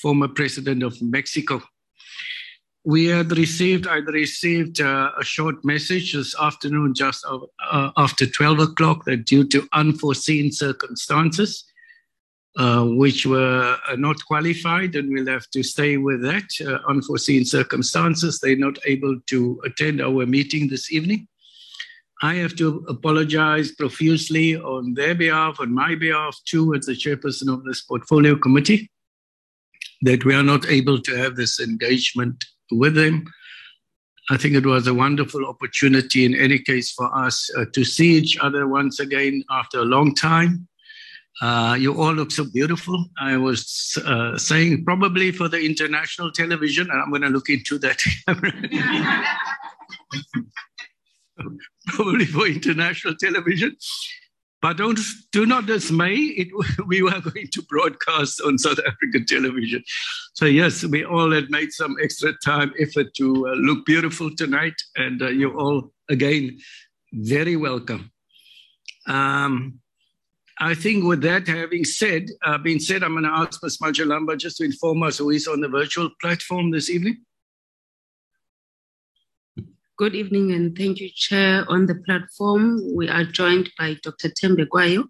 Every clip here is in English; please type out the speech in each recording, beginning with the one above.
former president of Mexico. We had received, I received uh, a short message this afternoon, just uh, after 12 o'clock, that due to unforeseen circumstances, uh, which were uh, not qualified, and we'll have to stay with that. Uh, unforeseen circumstances, they're not able to attend our meeting this evening. I have to apologize profusely on their behalf, on my behalf, too, as the chairperson of this portfolio committee, that we are not able to have this engagement with them. I think it was a wonderful opportunity, in any case, for us uh, to see each other once again after a long time. Uh, you all look so beautiful. I was uh, saying probably for the international television, and I'm going to look into that probably for international television. But don't do not dismay. It, we were going to broadcast on South African television. So yes, we all had made some extra time effort to uh, look beautiful tonight, and uh, you all again very welcome. Um, I think with that having said, uh, being said, I'm going to ask Ms. Majalamba just to inform us who is on the virtual platform this evening. Good evening and thank you, Chair. On the platform, we are joined by Dr. Thembekwayo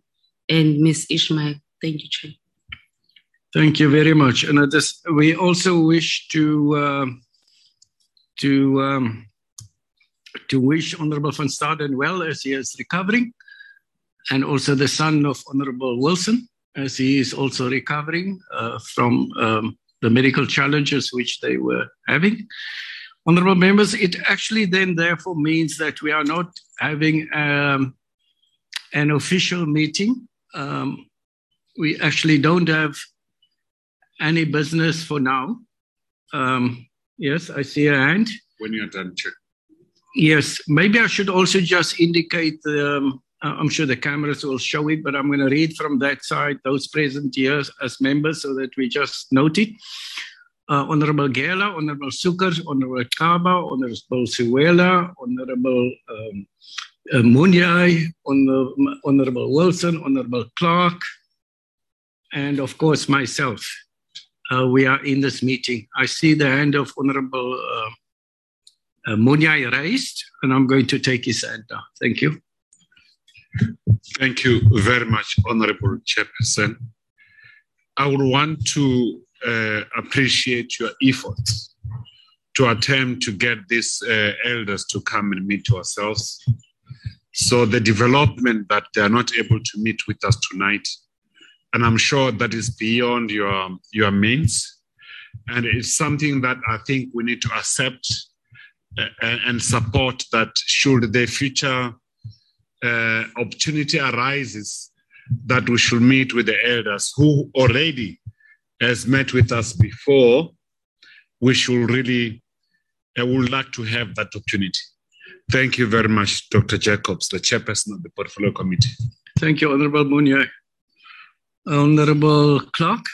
and Ms. Ismail. Thank you, Chair. Thank you very much. And just, we also wish to uh, to um, to wish Honorable van Staden well as he is recovering and also the son of Honorable Wilson, as he is also recovering uh, from um, the medical challenges which they were having. Honorable members, it actually then therefore means that we are not having um, an official meeting. Um, we actually don't have any business for now. Um, yes, I see a hand. When you're done, Chair. Yes, maybe I should also just indicate the um, uh, I'm sure the cameras will show it, but I'm going to read from that side those present here as members so that we just note it. Uh, Honorable Gela, Honorable Sukers, Honorable Kaba, Honorable Siwela, Honorable um, uh, Munyai, Honor, Honorable Wilson, Honorable Clark, and of course myself. Uh, we are in this meeting. I see the hand of Honorable uh, uh, Munyai raised, and I'm going to take his hand now. Thank you. Thank you very much, Honorable Chairperson. I would want to uh, appreciate your efforts to attempt to get these uh, elders to come and meet ourselves. So the development that they are not able to meet with us tonight, and I'm sure that is beyond your, your means. And it's something that I think we need to accept uh, and support that should the future uh, opportunity arises that we should meet with the elders who already has met with us before, we should really, I would like to have that opportunity. Thank you very much, Dr. Jacobs, the chairperson of the Portfolio Committee. Thank you, Honorable Munya. Honorable Clark.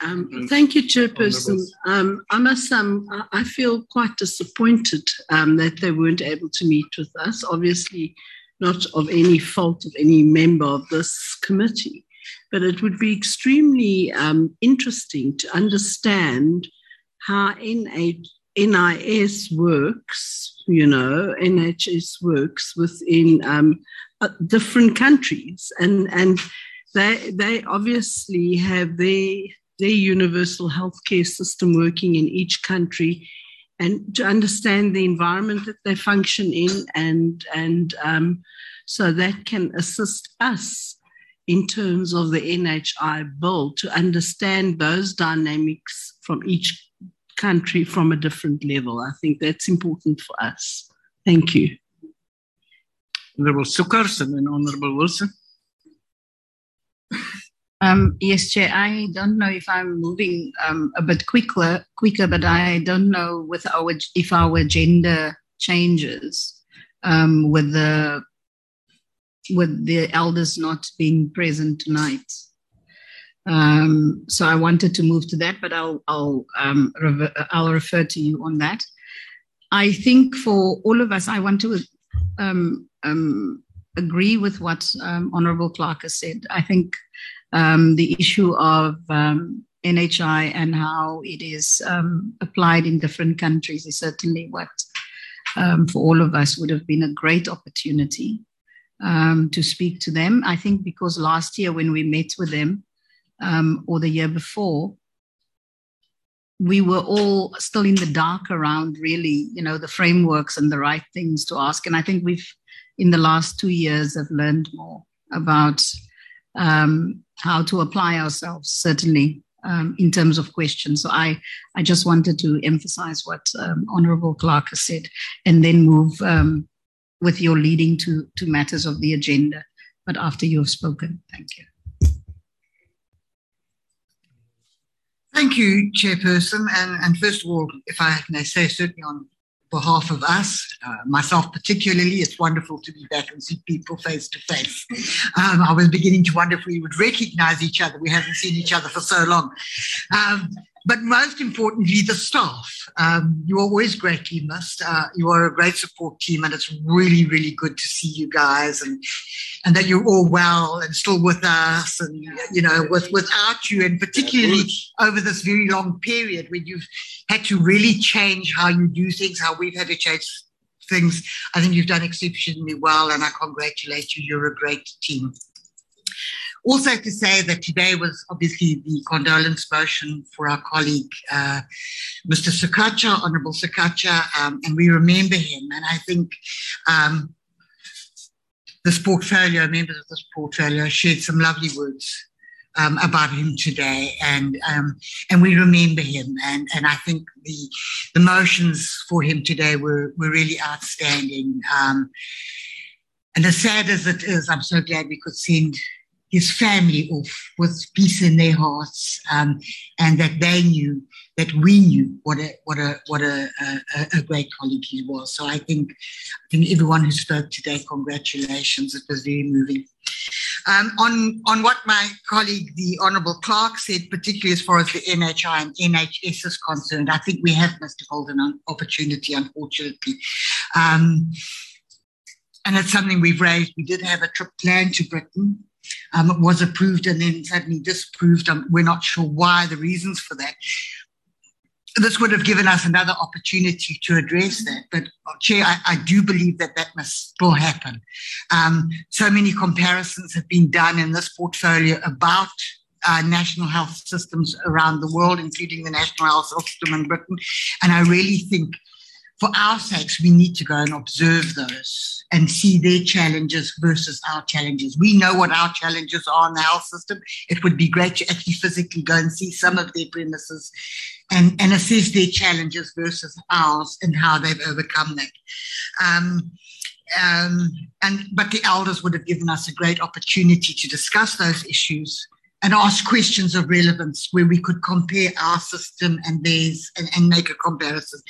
Um, thank you, Chairperson. Um, I must um, I feel quite disappointed um, that they weren't able to meet with us. Obviously, not of any fault of any member of this committee, but it would be extremely um, interesting to understand how NIS works, you know, NHS works within um, uh, different countries, and and they they obviously have their their universal healthcare system working in each country. And to understand the environment that they function in and and um, so that can assist us in terms of the NHI bill to understand those dynamics from each country from a different level. I think that's important for us. Thank you. Honorable Sukers and then Honorable Wilson. Um, yes, Chair. I don't know if I'm moving um, a bit quicker, quicker, but I don't know with our if our agenda changes um, with the with the elders not being present tonight. Um, so I wanted to move to that, but I'll I'll um, rever- I'll refer to you on that. I think for all of us, I want to um, agree with what Honourable Clark has said. I think Um, the issue of um, NHI and how it is um, applied in different countries is certainly what, um, for all of us, would have been a great opportunity um, to speak to them. I think because last year when we met with them, um, or the year before, we were all still in the dark around really, you know, the frameworks and the right things to ask. And I think we've, in the last two years, have learned more about um, how to apply ourselves, certainly um, in terms of questions. So I, I just wanted to emphasize what um, Honorable Clark has said and then move um, with your leading to, to matters of the agenda. But after you have spoken, thank you. Thank you, Chairperson. And, and first of all, if I may say, certainly on behalf of us, uh, myself particularly, it's wonderful to be back and see people face to face. Um, I was beginning to wonder if we would recognize each other. We haven't seen each other for so long. Um, but most importantly, the staff. Um, you are always greatly missed. Uh, you are a great support team, and it's really, really good to see you guys and and that you're all well and still with us. And you know, with without you, and particularly over this very long period when you've had to really change how you do things, how we've had to change things. I think you've done exceptionally well, and I congratulate you. You're a great team. Also, to say that today was obviously the condolence motion for our colleague, uh, Mr. Sukacha, Honorable Sukacha, um, and we remember him. And I think um, this portfolio, members of this portfolio, shared some lovely words um, about him today, and um, and we remember him, and and I think the the motions for him today were were really outstanding. Um, and as sad as it is, I'm so glad we could send his family off with peace in their hearts, um, and that they knew that we knew what a what a what a, a, a, great colleague he was. So I think I think everyone who spoke today, congratulations. It was very moving. Um, on on what my colleague, the Honourable Clark, said, particularly as far as the NHI and NHS is concerned, I think we have missed a golden opportunity, unfortunately. Um, and it's something we've raised. We did have a trip planned to Britain um, was approved and then suddenly disapproved. Um, we're not sure why, the reasons for that. This would have given us another opportunity to address that. But, uh, Chair, I, I do believe that that must still happen. Um, so many comparisons have been done in this portfolio about uh, national health systems around the world, including the national health system in Britain. And I really think for our sakes, we need to go and observe those and see their challenges versus our challenges. We know what our challenges are in the health system. It would be great to actually physically go and see some of their premises and, and assess their challenges versus ours and how they've overcome that. Um, um, and but the elders would have given us a great opportunity to discuss those issues and ask questions of relevance where we could compare our system and theirs and, and make a comparison.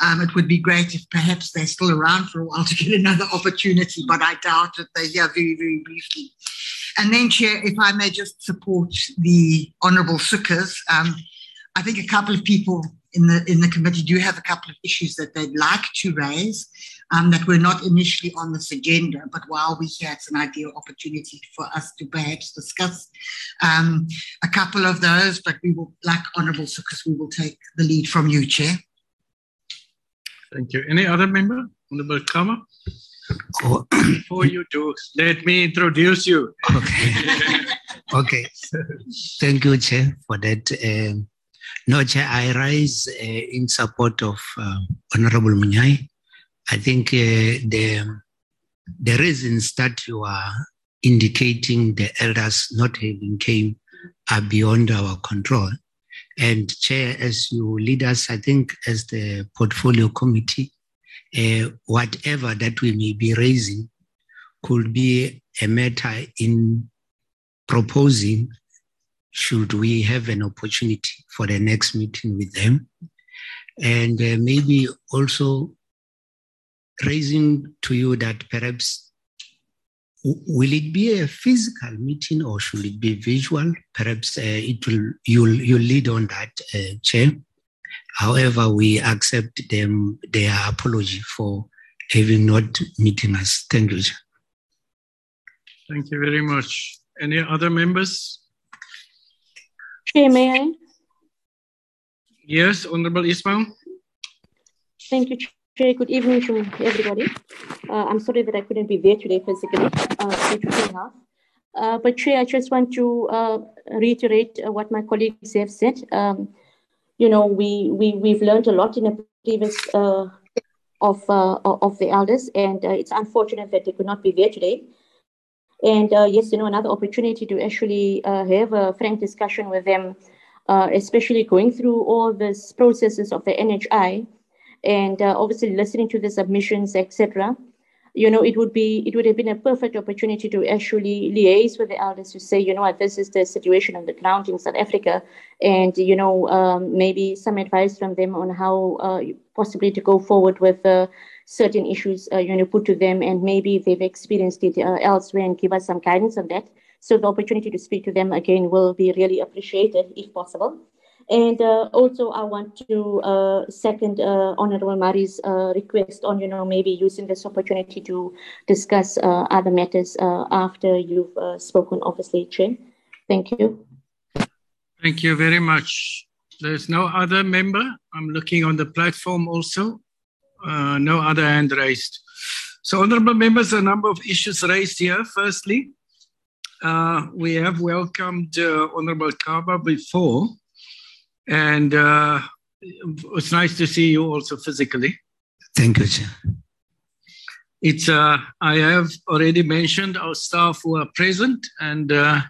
Um, it would be great if perhaps they're still around for a while to get another opportunity, but I doubt it. They're here very, very briefly. And then, Chair, if I may just support the Honourable Sukers, um, I think a couple of people in the in the committee do have a couple of issues that they'd like to raise um, that were not initially on this agenda, but while we here, it's an ideal opportunity for us to perhaps discuss um, a couple of those. But we will, like Honourable Sukers, we will take the lead from you, Chair. Thank you. Any other member? Honourable Kama? Oh. Before you do, let me introduce you. Okay. okay. Thank you, Chair, for that. Um, no, Chair, I rise uh, in support of uh, Honorable Munyai. I think uh, the, the reasons that you are indicating the elders not having came are beyond our control. And Chair, as you lead us, I think as the portfolio committee, uh, whatever that we may be raising could be a matter in proposing should we have an opportunity for the next meeting with them. And uh, maybe also raising to you that perhaps will it be a physical meeting or should it be visual? Perhaps uh, it will you'll you'll lead on that, uh, Chair. However, we accept them their apology for having not meeting us. Thank you. Chair. Thank you very much. Any other members? Chair, may I? Yes, Honorable Ismail. Thank you, Chair. Good evening to everybody. Uh, I'm sorry that I couldn't be there today physically uh. Uh, but Chair, I just want to uh, reiterate uh, what my colleagues have said. Um, you know, we, we, we've learned a lot in the previous uh, of, of the elders, and it's unfortunate that they could not be there today. And yes, you know, another opportunity to actually have a frank discussion with them, especially going through all these processes of the NHI and obviously listening to the submissions, etc you know, it would be it would have been a perfect opportunity to actually liaise with the elders to say, you know what, this is the situation on the ground in South Africa, and you know, um, maybe some advice from them on how uh, possibly to go forward with uh, certain issues, uh, you know, put to them, and maybe they've experienced it uh, elsewhere and give us some guidance on that. So the opportunity to speak to them again will be really appreciated if possible. And uh, also, I want to uh, second uh, Honorable Marie's uh, request on, you know, maybe using this opportunity to discuss uh, other matters uh, after you've spoken, obviously, Chair. Thank you. Thank you very much. There's no other member. I'm looking on the platform also. no other hand raised. So, honorable members, a number of issues raised here. Firstly, we have welcomed Honorable Kaba before. And uh, it's nice to see you also physically. Thank you, Chair. It's uh, I have already mentioned our staff who are present, and uh,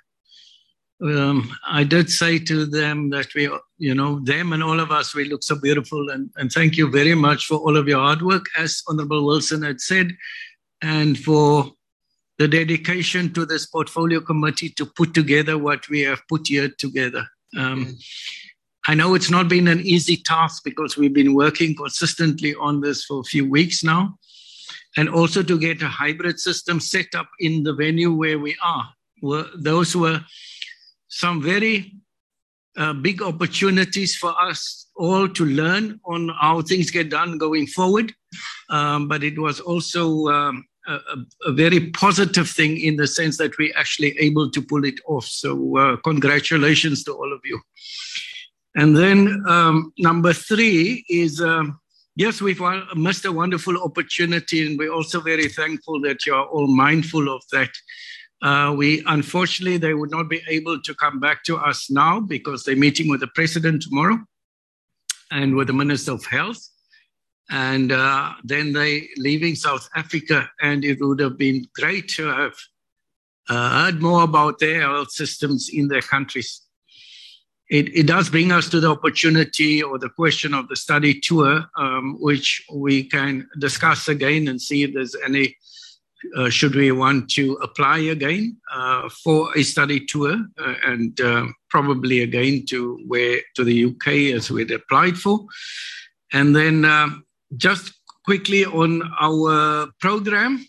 um, I did say to them that we, you know, them and all of us, we look so beautiful, and, and thank you very much for all of your hard work, as Honorable Wilson had said, and for the dedication to this portfolio committee to put together what we have put here together. Um, I know it's not been an easy task because we've been working consistently on this for a few weeks now. And also to get a hybrid system set up in the venue where we are. Those were some very uh, big opportunities for us all to learn on how things get done going forward. Um, but it was also um, a, a, very positive thing in the sense that we're actually able to pull it off. So, uh, congratulations to all of you. And then um, number three is um, yes, we've missed a wonderful opportunity, and we're also very thankful that you are all mindful of that. Uh, we unfortunately they would not be able to come back to us now because they're meeting with the president tomorrow and with the minister of health and uh, then they leaving south africa and it would have been great to have uh, heard more about their health systems in their countries it, it does bring us to the opportunity or the question of the study tour, um, which we can discuss again and see if there's any, uh, should we want to apply again uh, for a study tour uh, and uh, probably again to where to the UK as we'd applied for. And then uh, just quickly on our program,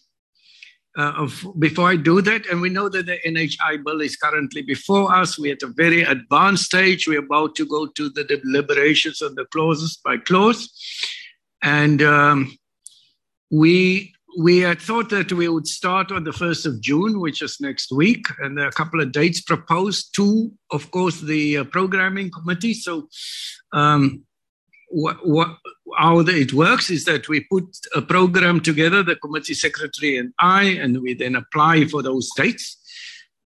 uh, before I do that, and we know that the NHI bill is currently before us. We're at a very advanced stage. We're about to go to the deliberations on the clauses by clause. And um, we we had thought that we would start on the 1st of June, which is next week, and there are a couple of dates proposed. to, of course, the uh, programming committee. So um, what, what, how it works is that we put a program together, the committee secretary and I, and we then apply for those dates.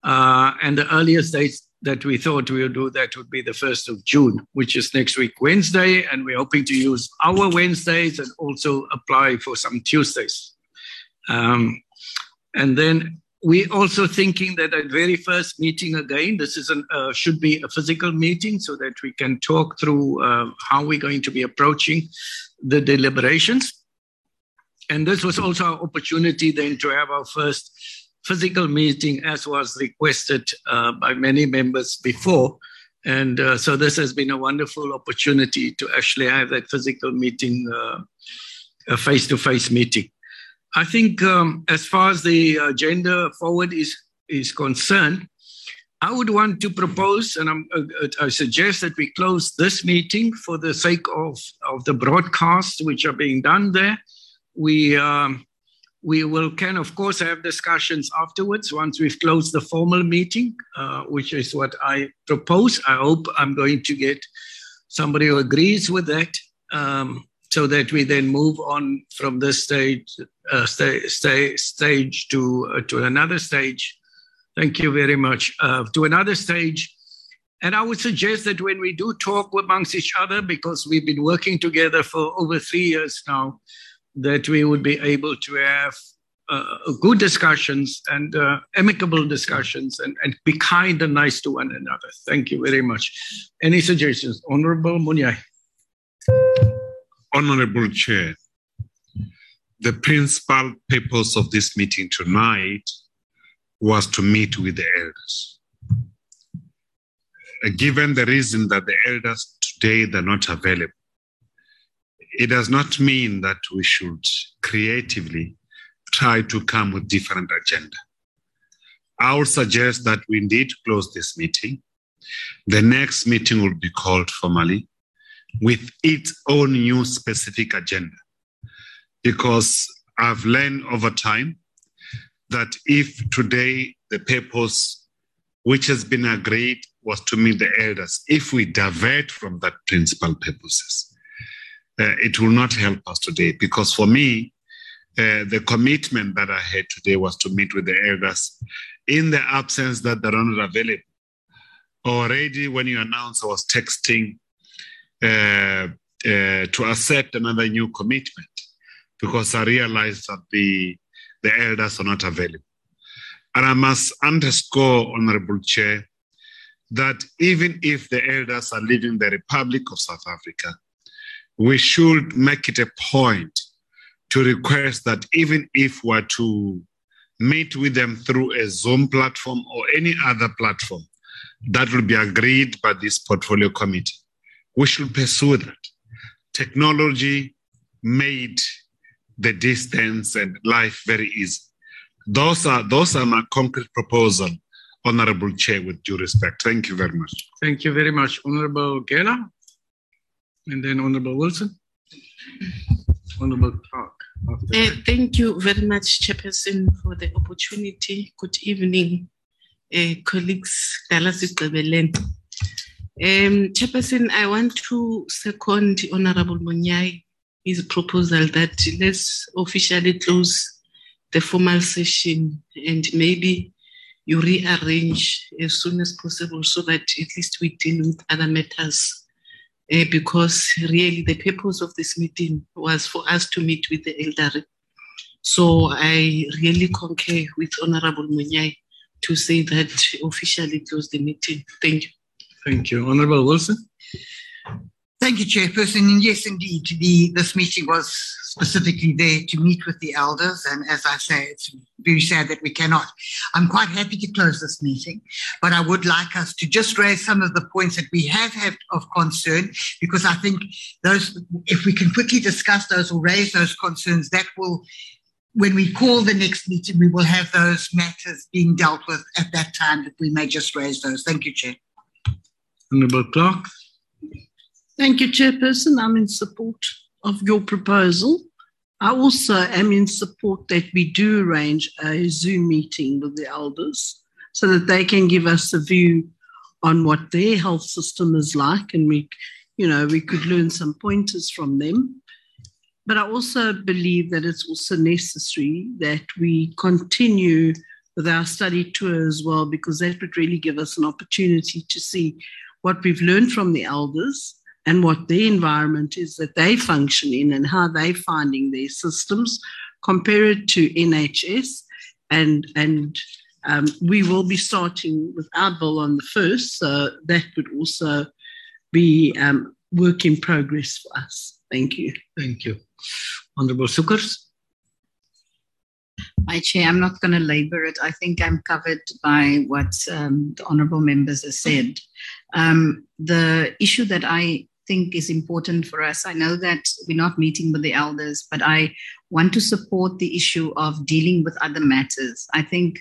Uh, and the earliest date that we thought we would do that would be the 1st of June, which is next week, Wednesday. And we're hoping to use our Wednesdays and also apply for some Tuesdays. Um, and then we also thinking that at very first meeting again, this is an, uh, should be a physical meeting so that we can talk through uh, how we're going to be approaching the deliberations. And this was also our opportunity then to have our first physical meeting as was requested uh, by many members before. And uh, so this has been a wonderful opportunity to actually have that physical meeting, uh, a face-to-face meeting. I think um, as far as the agenda forward is, is concerned, I would want to propose, and uh, i suggest that we close this meeting for the sake of, of the broadcasts which are being done there. We, um, we will can of course have discussions afterwards once we've closed the formal meeting, uh, which is what I propose. I hope I'm going to get somebody who agrees with that, um, so that we then move on from this stage uh, sta- sta- stage to uh, to another stage. Thank you very much. Uh, to another stage. And I would suggest that when we do talk amongst each other, because we've been working together for over three years now, that we would be able to have uh, good discussions and uh, amicable discussions and, and be kind and nice to one another. Thank you very much. Any suggestions? Honorable Munyai. Honorable Chair, the principal purpose of this meeting tonight was to meet with the elders. Uh, given the reason that the elders today they're not available, it does not mean that we should creatively try to come with different agenda. I would suggest that we indeed close this meeting. The next meeting will be called formally with its own new specific agenda. Because I've learned over time that if today the purpose which has been agreed was to meet the elders, if we divert from that principal purposes, uh, it will not help us today. Because for me, uh, the commitment that I had today was to meet with the elders in the absence that they're not available. Already, when you announced, I was texting Uh, uh, to accept another new commitment because I realized that the, the elders are not available. And I must underscore, Honorable Chair, that even if the elders are leaving the Republic of South Africa, we should make it a point to request that even if we're to meet with them through a Zoom platform or any other platform that will be agreed by this portfolio committee, we should pursue that. Technology made the distance and life very easy. Those are those are my concrete proposal, Honorable Chair, with due respect. Thank you very much. Thank you very much, Honorable Gela. And then Honorable Wilson. Honorable Clark. Uh, thank you very much, Chairperson, for the opportunity. Good evening, uh, colleagues. Dallas Um, Chairperson, I want to second Honorable Munyai his proposal that let's officially close the formal session and maybe you rearrange as soon as possible so that at least we deal with other matters uh, because really the purpose of this meeting was for us to meet with the elderly. So I really concur with Honorable Munyai to say that officially close the meeting. Thank you. Thank you. Honorable Wilson. Thank you, Chairperson. And yes, indeed, the, this meeting was specifically there to meet with the elders. And as I say, it's very sad that we cannot. I'm quite happy to close this meeting, but I would like us to just raise some of the points that we have had of concern, because I think those, if we can quickly discuss those or raise those concerns, that will when we call the next meeting, we will have those matters being dealt with at that time that we may just raise those. Thank you, Chair. Honorable Clark. Thank you, Chairperson. I'm in support of your proposal. I also am in support that we do arrange a Zoom meeting with the elders so that they can give us a view on what their health system is like and we you know we could learn some pointers from them but i also believe that it's also necessary that we continue with our study tour as well because that would really give us an opportunity to see what we've learned from the elders and what the environment is that they function in and how they're finding their systems, compare it to NHS. And, and um, we will be starting with our bill on the first, so that would also be um, work in progress for us. Thank you. Thank you. Honorable Sukers. My chair, I'm not going to labor it. I think I'm covered by what um, the honourable members have said. Um, the issue that I think is important for us. I know that we're not meeting with the elders, but I want to support the issue of dealing with other matters. I think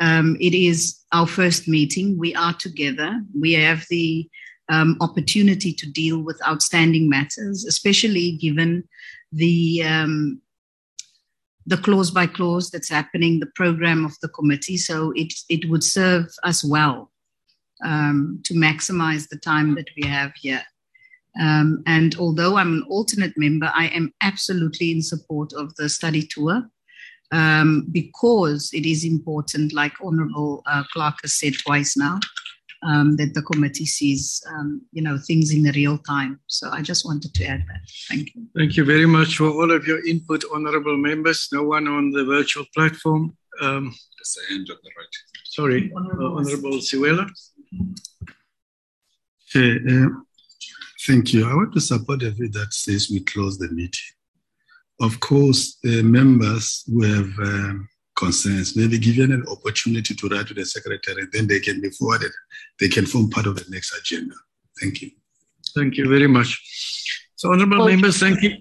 um, it is our first meeting. We are together. We have the um, opportunity to deal with outstanding matters, especially given the um, the clause by clause that's happening, the program of the committee. So it, it would serve us well um, to maximize the time that we have here. Um, and although I'm an alternate member, I am absolutely in support of the study tour um, because it is important, like Honorable uh, Clark has said twice now, um, that the committee sees, um, you know, things in the real time. So I just wanted to add that. Thank you. Thank you very much for all of your input, honourable members. No one on the virtual platform. Um, That's the end of the right. Sorry, Honourable, uh, Honourable Siwela. Uh, thank you. I want to support the view that says we close the meeting. Of course, the members who have um, concerns may be given an opportunity to write to the secretary, then they can be forwarded. They can form part of the next agenda. Thank you. Thank you very much. So, honourable oh, members, thank you.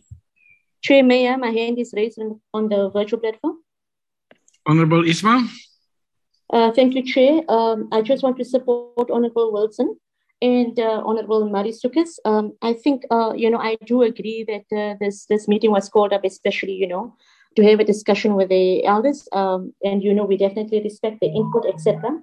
Chair Mayor, my hand is raised on the virtual platform. Honourable Ismail. Uh, thank you, Chair. Um, I just want to support Honourable Wilson and uh, Honourable Marie Um, I think, uh, you know, I do agree that uh, this this meeting was called up, especially, you know, to have a discussion with the elders. Um, and, you know, we definitely respect the input, etc.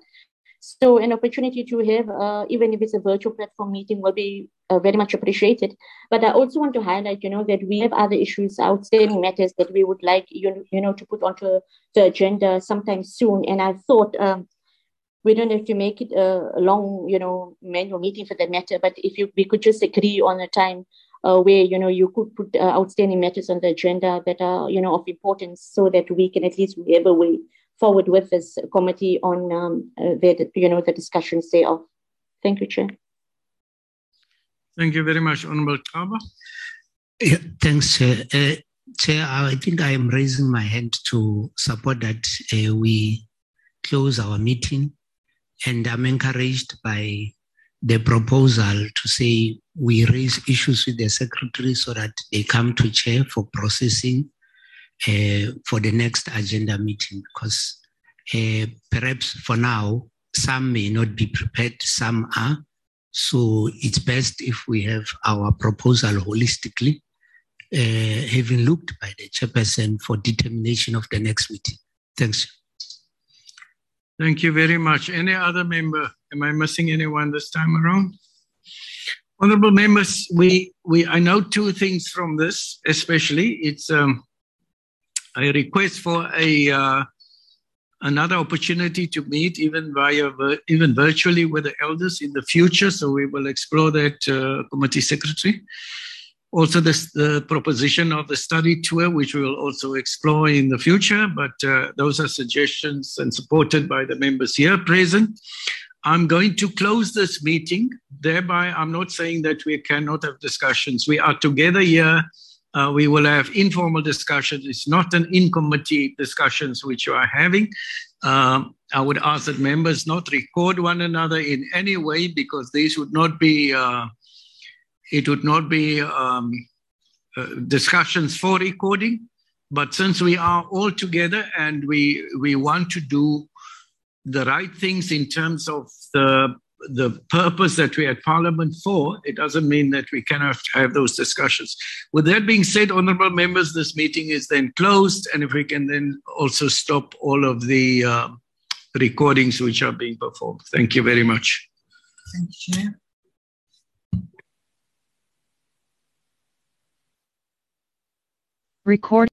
So an opportunity to have, uh, even if it's a virtual platform meeting, will be uh, very much appreciated. But I also want to highlight, you know, that we have other issues, outstanding matters that we would like, you, you know, to put onto the agenda sometime soon. And I thought um, we don't have to make it a, long, you know, manual meeting for that matter. But if you, we could just agree on a time uh, where you know you could put uh, outstanding matters on the agenda that are you know of importance, so that we can at least have a way forward with this committee on um, uh, the you know the discussions thereof. Thank you, Chair. Thank you very much, Honorable Kaba. Yeah, thanks, Chair. Uh, Chair, I think I am raising my hand to support that uh, we close our meeting, and I'm encouraged by the proposal to say we raise issues with the secretary so that they come to chair for processing uh, for the next agenda meeting because uh, perhaps for now some may not be prepared some are so it's best if we have our proposal holistically uh, having looked by the chairperson for determination of the next meeting thanks thank you very much any other member Am I missing anyone this time around? Honorable members, we, we I know two things from this, especially. It's um, a request for a uh, another opportunity to meet even via even virtually with the elders in the future. So we will explore that, uh, committee secretary. Also, this, the proposition of the study tour, which we will also explore in the future, but uh, those are suggestions and supported by the members here present. I'm going to close this meeting. Thereby, I'm not saying that we cannot have discussions. We are together here. Uh, we will have informal discussions. It's not an in committee discussions which you are having. Um, I would ask that members not record one another in any way because these would not be, uh, it would not be um, uh, discussions for recording. But since we are all together and we we want to do the right things in terms of the the purpose that we had Parliament for, it doesn't mean that we cannot have those discussions. With that being said, honourable members, this meeting is then closed, and if we can then also stop all of the uh, recordings which are being performed. Thank you very much. Thank you, Chair. Record.